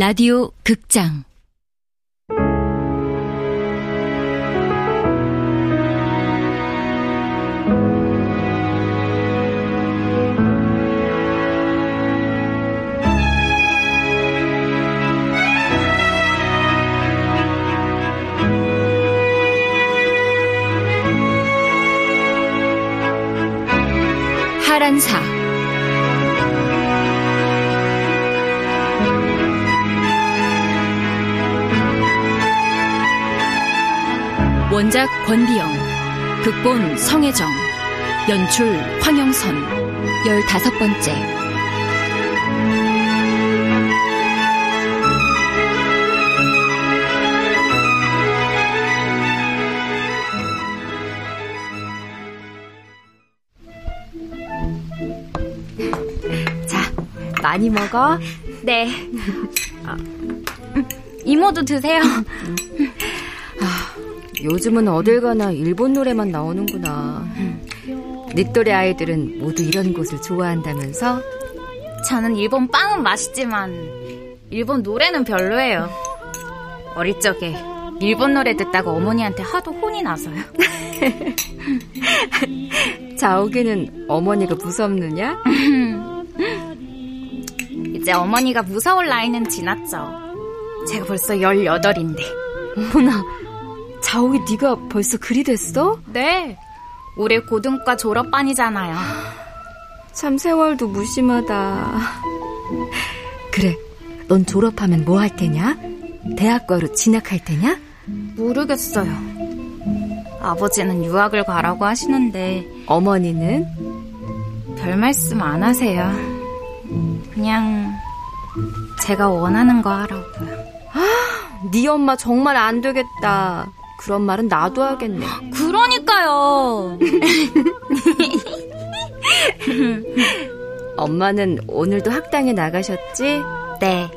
라디오 극장. 하란사 원작 권비영 극본 성혜정 연출 황영선 열다섯 번째 자, 많이 먹어? 네. 아, 이모도 드세요. 아, 요즘은 어딜 가나 일본 노래만 나오는구나. 네 또래 아이들은 모두 이런 곳을 좋아한다면서? 저는 일본 빵은 맛있지만 일본 노래는 별로예요. 어릴 적에 일본 노래 듣다가 어머니한테 하도 혼이 나서요. 자오기는 어머니가 무섭느냐? 이제 어머니가 무서울 나이는 지났죠. 제가 벌써 18인데. 어머나, 자오기 네가 벌써 그리 됐어? 네. 올해 고등과 졸업반이잖아요. 참 세월도 무심하다. 그래, 넌 졸업하면 뭐 할 테냐? 대학과로 진학할 테냐? 모르겠어요. 아버지는 유학을 가라고 하시는데 어머니는 별 말씀 안 하세요. 그냥 제가 원하는 거 하라고요. 아, 네 엄마 정말 안 되겠다. 그런 말은 나도 하겠네. 그러니까요. 엄마는 오늘도 학당에 나가셨지? 네.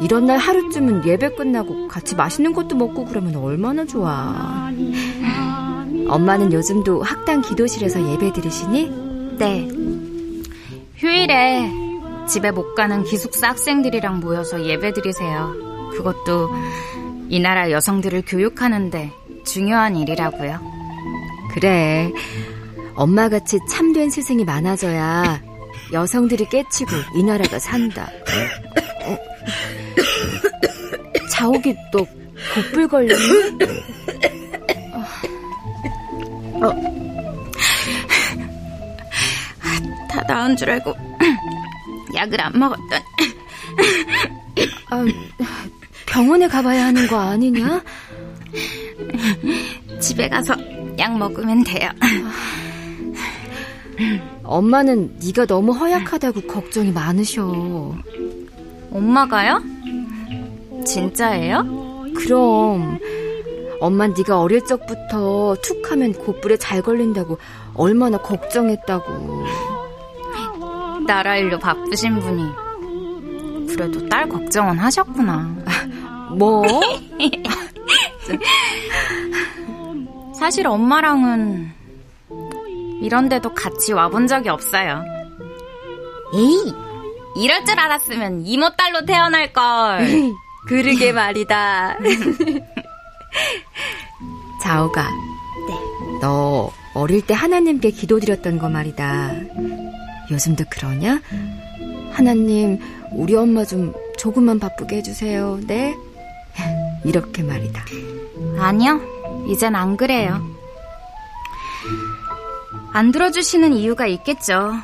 이런 날 하루쯤은 예배 끝나고 같이 맛있는 것도 먹고 그러면 얼마나 좋아. 엄마는 요즘도 학당 기도실에서 예배 드리시니? 네. 휴일에 집에 못 가는 기숙사 학생들이랑 모여서 예배 드리세요. 그것도 이 나라 여성들을 교육하는데 중요한 일이라고요. 그래. 엄마같이 참된 스승이 많아져야 여성들이 깨치고 이 나라가 산다. 자옥이 너 복불 걸렸니? 어. 다 나은 줄 알고 약을 안 먹었던. 아, 병원에 가봐야 하는 거 아니냐? 집에 가서 약 먹으면 돼요. 엄마는 네가 너무 허약하다고 걱정이 많으셔. 엄마가요? 진짜예요? 그럼 엄만 네가 어릴 적부터 툭 하면 곧불에 잘 걸린다고 얼마나 걱정했다고. 나라 일로 바쁘신 분이 그래도 딸 걱정은 하셨구나. 뭐? 사실 엄마랑은 이런데도 같이 와본 적이 없어요. 에이, 이럴 줄 알았으면 이모 딸로 태어날 걸. 그러게 말이다. 자오가. 네. 너 어릴 때 하나님께 기도드렸던 거 말이다. 요즘도 그러냐? 하나님, 우리 엄마 좀 조금만 바쁘게 해주세요. 네? 이렇게 말이다. 아니요. 이젠 안 그래요. 안 들어주시는 이유가 있겠죠.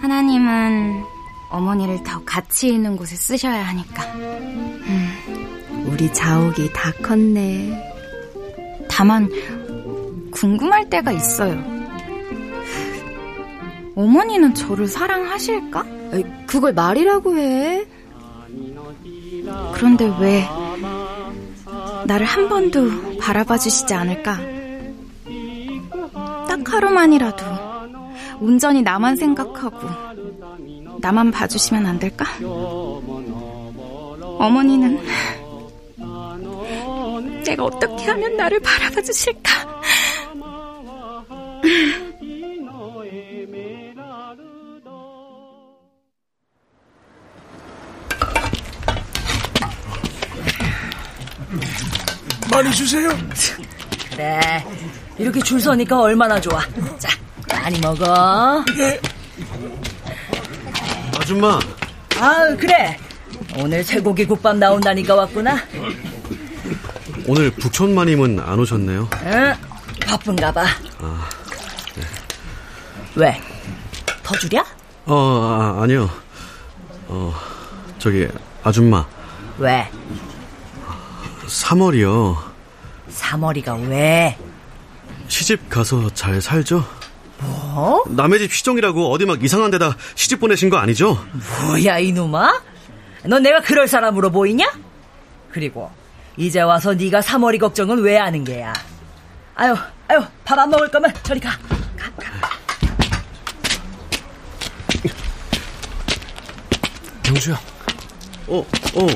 하나님은 어머니를 더 가치 있는 곳에 쓰셔야 하니까. 음, 우리 자옥이 다 컸네. 다만 궁금할 때가 있어요. 어머니는 저를 사랑하실까? 그걸 말이라고 해. 그런데 왜 나를 한 번도 바라봐 주시지 않을까? 딱 하루만이라도 온전히 나만 생각하고 나만 봐주시면 안 될까? 어머니는 내가 어떻게 하면 나를 바라봐 주실까? 많이 주세요. 그래. 이렇게 줄 서니까 얼마나 좋아. 자, 많이 먹어. 예. 아줌마. 아, 그래. 오늘 쇠고기 국밥 나온다니까 왔구나. 오늘 북촌마님은 안 오셨네요. 응, 바쁜가 봐. 아, 네. 왜? 더 주랴? 어, 아, 아니요. 어, 저기, 아줌마. 왜? 3월이요. 3월이가 왜? 시집 가서 잘 살죠? 뭐? 남의 집 시종이라고 어디 막 이상한 데다 시집 보내신 거 아니죠? 뭐야 이놈아? 넌 내가 그럴 사람으로 보이냐? 그리고 이제 와서 네가 3월이 걱정은 왜 하는 게야? 아유, 아유, 밥 안 먹을 거면 저리 가. 가, 가. 영수야. 어, 어.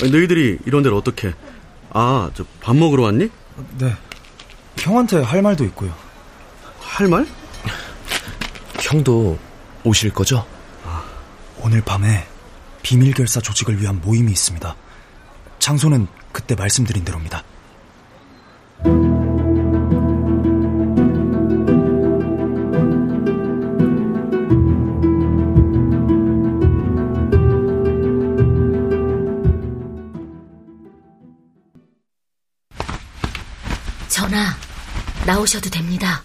너희들이 이런 데를 어떻게? 아, 저 밥 먹으러 왔니? 네. 형한테 할 말도 있고요. 할 말? 형도 오실 거죠? 아. 오늘 밤에 비밀 결사 조직을 위한 모임이 있습니다. 장소는 그때 말씀드린 대로입니다. 오셔도 됩니다.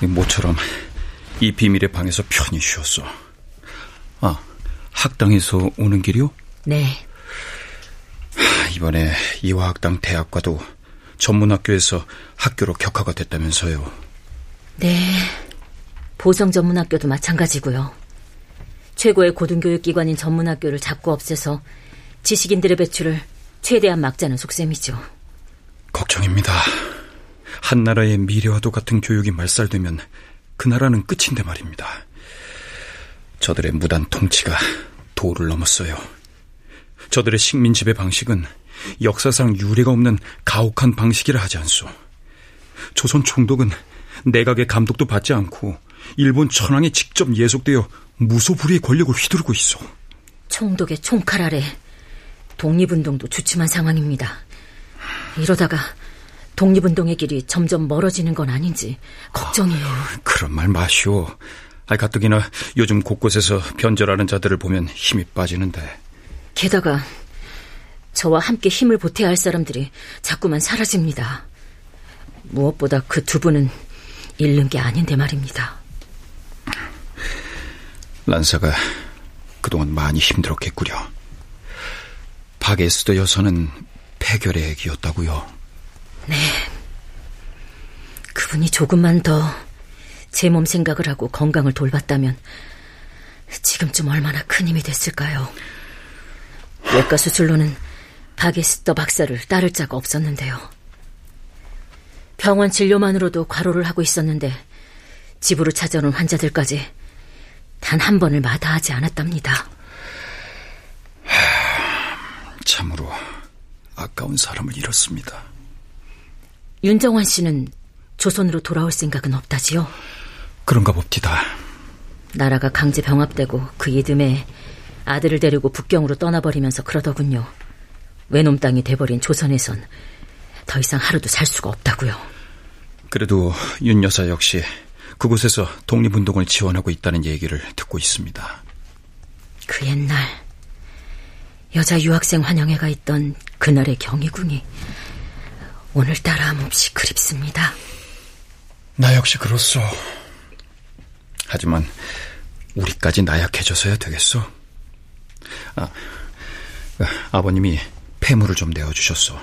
모처럼 이 비밀의 방에서 편히 쉬었어. 아, 학당에서 오는 길이요? 네. 이번에 이화학당 대학과도 전문학교에서 학교로 격하가 됐다면서요. 네. 보성 전문학교도 마찬가지고요. 최고의 고등교육기관인 전문학교를 자꾸 없애서 지식인들의 배출을 최대한 막자는 속셈이죠. 걱정입니다. 한 나라의 미래와도 같은 교육이 말살되면 그 나라는 끝인데 말입니다. 저들의 무단 통치가 도를 넘었어요. 저들의 식민 지배 방식은 역사상 유례가 없는 가혹한 방식이라 하지 않소. 조선 총독은 내각의 감독도 받지 않고 일본 천황에 직접 예속되어 무소불위의 권력을 휘두르고 있어. 총독의 총칼 아래 독립운동도 주춤한 상황입니다. 이러다가 독립운동의 길이 점점 멀어지는 건 아닌지 걱정이에요. 그런 말 마시오. 아, 가뜩이나 요즘 곳곳에서 변절하는 자들을 보면 힘이 빠지는데. 게다가 저와 함께 힘을 보태야 할 사람들이 자꾸만 사라집니다. 무엇보다 그 두 분은 잃는 게 아닌데 말입니다. 란사가 그동안 많이 힘들었겠구려. 박에스더 여사는 폐결의 액이었다고요. 네. 그분이 조금만 더 제 몸 생각을 하고 건강을 돌봤다면 지금쯤 얼마나 큰 힘이 됐을까요? 외과 수술로는 바게스터 박사를 따를 자가 없었는데요. 병원 진료만으로도 과로를 하고 있었는데 집으로 찾아오는 환자들까지 단 한 번을 마다하지 않았답니다. 참으로 아까운 사람을 잃었습니다. 윤정환 씨는 조선으로 돌아올 생각은 없다지요? 그런가 봅디다. 나라가 강제 병합되고 그 이듬해 아들을 데리고 북경으로 떠나버리면서 그러더군요. 외놈 땅이 돼버린 조선에선 더 이상 하루도 살 수가 없다고요. 그래도 윤 여사 역시 그곳에서 독립운동을 지원하고 있다는 얘기를 듣고 있습니다. 그 옛날 여자 유학생 환영회가 있던 그날의 경희궁이 오늘따라 몹시 그립습니다. 나 역시 그렇소. 하지만 우리까지 나약해져서야 되겠소. 아, 아버님이 폐물을 좀 내어주셨소.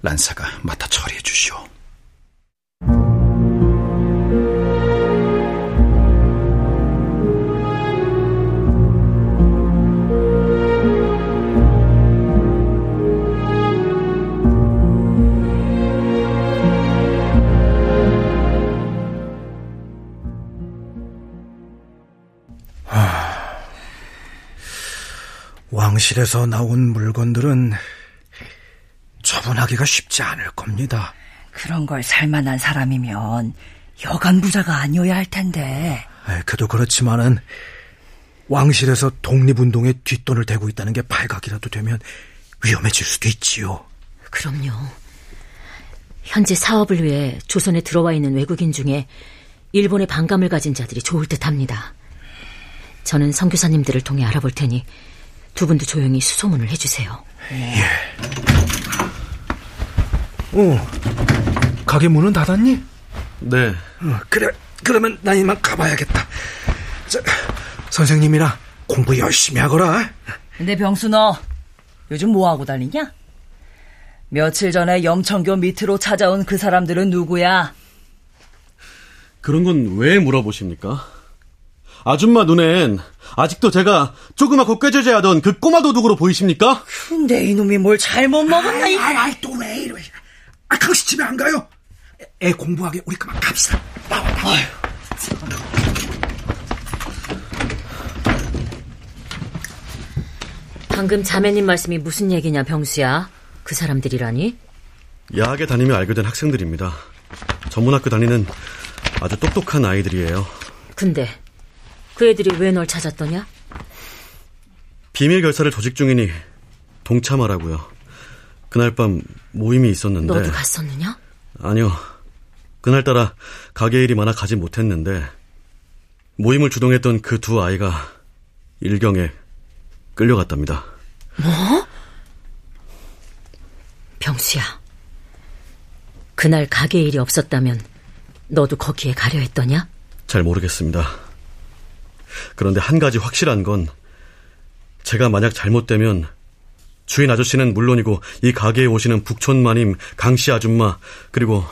란사가 맡아 처리해 주시오. 왕실에서 나온 물건들은 처분하기가 쉽지 않을 겁니다. 그런 걸 살만한 사람이면 여간 부자가 아니어야 할 텐데. 그도 그렇지만은 왕실에서 독립운동에 뒷돈을 대고 있다는 게 발각이라도 되면 위험해질 수도 있지요. 그럼요. 현재 사업을 위해 조선에 들어와 있는 외국인 중에 일본의 반감을 가진 자들이 좋을 듯 합니다. 저는 선교사님들을 통해 알아볼 테니 두 분도 조용히 수소문을 해주세요. 예. 어, 가게 문은 닫았니? 네. 어, 그래, 그러면 나 이만 가봐야겠다. 저, 선생님이나 공부 열심히 하거라. 근데 병수 너 요즘 뭐 하고 다니냐? 며칠 전에 염천교 밑으로 찾아온 그 사람들은 누구야? 그런 건 왜 물어보십니까? 아줌마 눈엔 아직도 제가 조그맣고 꾀죄죄하던 그 꼬마 도둑으로 보이십니까? 근데 이놈이 뭘 잘못 먹었나? 이... 아이, 아이, 또 왜 이래? 아, 강씨 집에 안 가요? 애 공부하게 우리 그만 갑시다. 나와, 나와. 방금 자매님 말씀이 무슨 얘기냐, 병수야? 그 사람들이라니? 야학에 다니며 알게 된 학생들입니다. 전문학교 다니는 아주 똑똑한 아이들이에요. 근데 그 애들이 왜 널 찾았더냐? 비밀 결사를 조직 중이니 동참하라고요. 그날 밤 모임이 있었는데 너도 갔었느냐? 아니요. 그날따라 가게 일이 많아 가지 못했는데 모임을 주동했던 그 두 아이가 일경에 끌려갔답니다. 뭐? 병수야. 그날 가게 일이 없었다면 너도 거기에 가려 했더냐? 잘 모르겠습니다. 그런데 한 가지 확실한 건 제가 만약 잘못되면 주인 아저씨는 물론이고 이 가게에 오시는 북촌 마님, 강씨 아줌마 그리고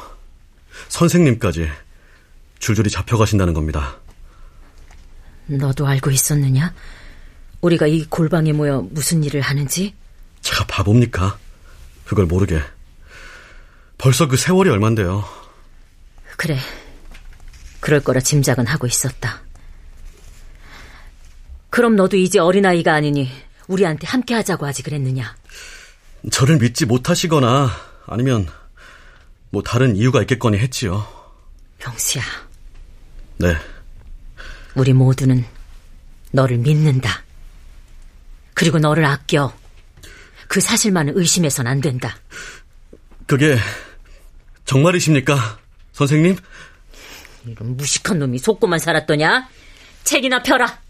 선생님까지 줄줄이 잡혀가신다는 겁니다. 너도 알고 있었느냐? 우리가 이 골방에 모여 무슨 일을 하는지? 제가 바보입니까? 그걸 모르게. 벌써 그 세월이 얼만데요. 그래. 그럴 거라 짐작은 하고 있었다. 그럼 너도 이제 어린아이가 아니니 우리한테 함께 하자고 하지 그랬느냐? 저를 믿지 못하시거나 아니면 뭐 다른 이유가 있겠거니 했지요. 병수야. 네. 우리 모두는 너를 믿는다. 그리고 너를 아껴. 그 사실만은 의심해선 안 된다. 그게 정말이십니까, 선생님? 이런 무식한 놈이 속고만 살았더냐? 책이나 펴라.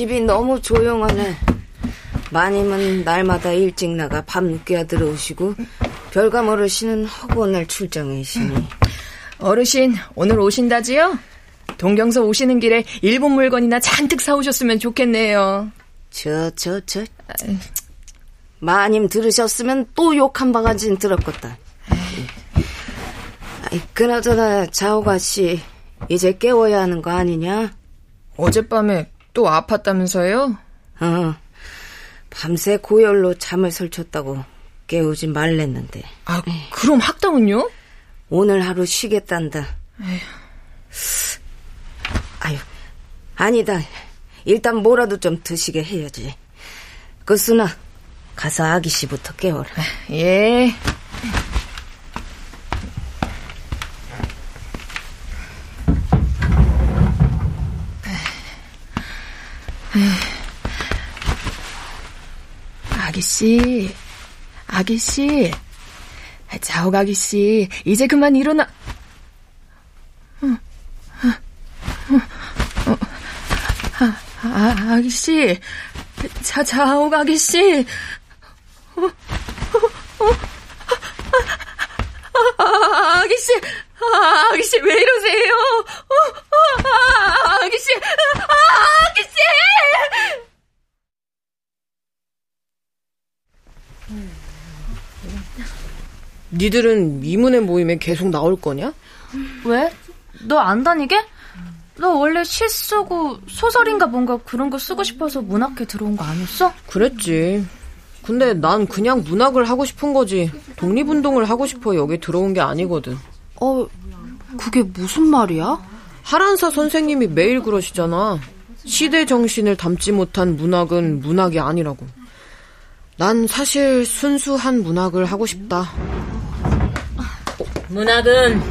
집이 너무 조용하네. 마님은 날마다 일찍 나가 밤늦게 들어오시고 별감 어르신은 허구날 출장이시니. 어르신 오늘 오신다지요? 동경서 오시는 길에 일본 물건이나 잔뜩 사오셨으면 좋겠네요. 저, 저, 저. 마님 들으셨으면 또 욕 한 바가지는 들었겠다. 아이, 그나저나 자오가 씨 이제 깨워야 하는 거 아니냐? 어젯밤에 또 아팠다면서요? 어. 밤새 고열로 잠을 설쳤다고 깨우지 말랬는데. 아, 그럼 학당은요? 오늘 하루 쉬겠단다. 아유, 아니다. 일단 뭐라도 좀 드시게 해야지. 그 순아, 가서 아기 씨부터 깨워라. 예. 아기 씨, 아기씨, 자옥 아기씨, 이제 그만 일어나. 아, 아기씨, 자, 자옥 아기씨. 아, 아기씨, 아, 아기씨, 왜 이러세요? 아, 아기씨, 아, 아기씨! 니들은 이문의 모임에 계속 나올 거냐? 왜? 너 안 다니게? 너 원래 시 쓰고 소설인가 뭔가 그런 거 쓰고 싶어서 문학회 들어온 거 아니었어? 그랬지. 근데 난 그냥 문학을 하고 싶은 거지. 독립운동을 하고 싶어 여기 들어온 게 아니거든. 어, 그게 무슨 말이야? 하란사 선생님이 매일 그러시잖아. 시대 정신을 담지 못한 문학은 문학이 아니라고. 난 사실 순수한 문학을 하고 싶다. 문학은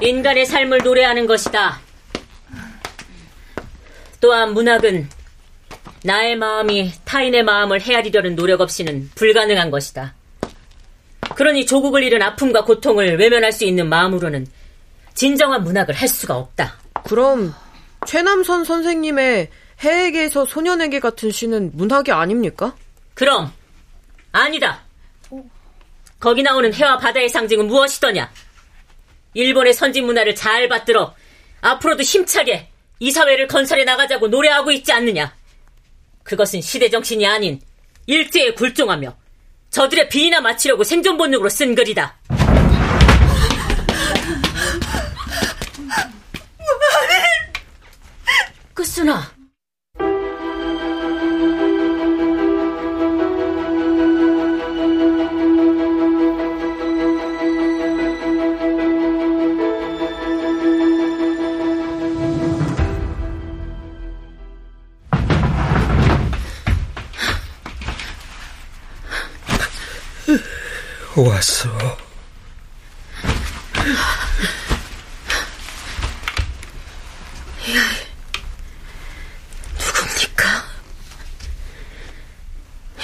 인간의 삶을 노래하는 것이다. 또한 문학은 나의 마음이 타인의 마음을 헤아리려는 노력 없이는 불가능한 것이다. 그러니 조국을 잃은 아픔과 고통을 외면할 수 있는 마음으로는 진정한 문학을 할 수가 없다. 그럼 최남선 선생님의 해에게서 소년에게 같은 시는 문학이 아닙니까? 그럼 아니다. 거기 나오는 해와 바다의 상징은 무엇이더냐? 일본의 선진 문화를 잘 받들어 앞으로도 힘차게 이 사회를 건설해 나가자고 노래하고 있지 않느냐? 그것은 시대 정신이 아닌 일제에 굴종하며 저들의 비위나 마치려고 생존 본능으로 쓴 글이다. 끝순아. 왔어. 누굽니까?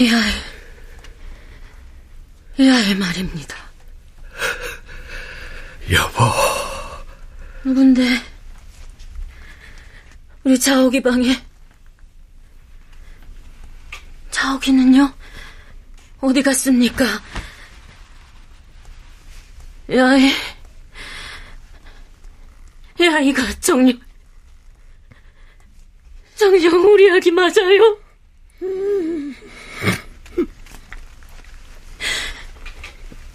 야의, 야의 말입니다. 여보. 누군데? 우리 자옥이 방에. 자옥이는요? 어디 갔습니까? 야이, 야이가 정녕, 정녕 우리 아기 맞아요?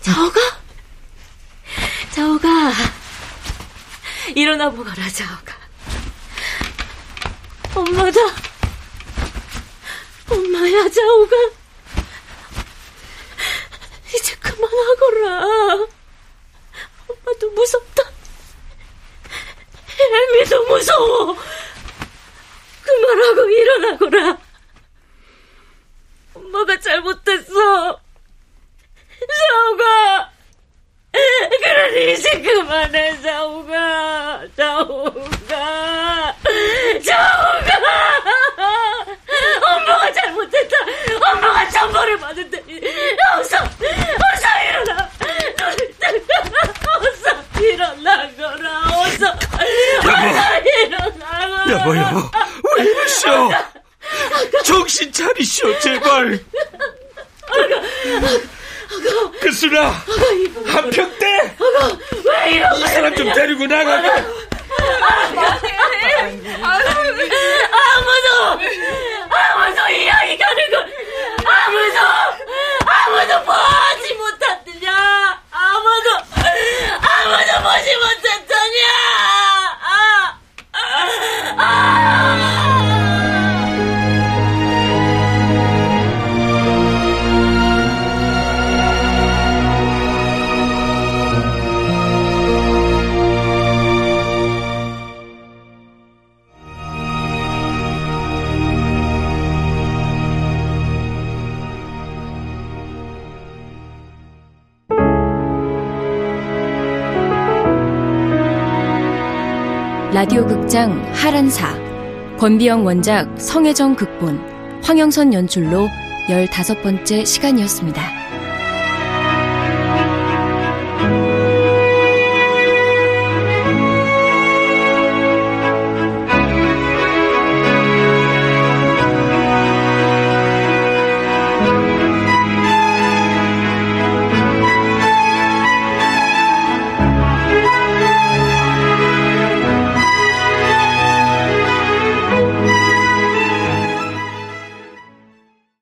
자오가? 자오가, 일어나 보거라, 자오가. 엄마다. 엄마야, 자오가. 이제 그만하거라. 무섭다. 애미도 무서워. 그만하고 일어나거라. 엄마가 잘못했어. 자오가. 그러니 이제 그만해. 자오가. 자오가. 엄마가 잘못했다. 엄마가 천벌을 받은 테니. 어서, 어서 일어나. 어서 일어나거라. 어서. 어서 일어나거라. 여보, 여보. 왜 이러시오? 정신 차리시오, 제발. 한평대 왜 이러고 이 사람 좀 데리고 나가 라디오 극장 하란사 권비영 원작 성혜정 극본 황영선 연출로 15번째 시간이었습니다.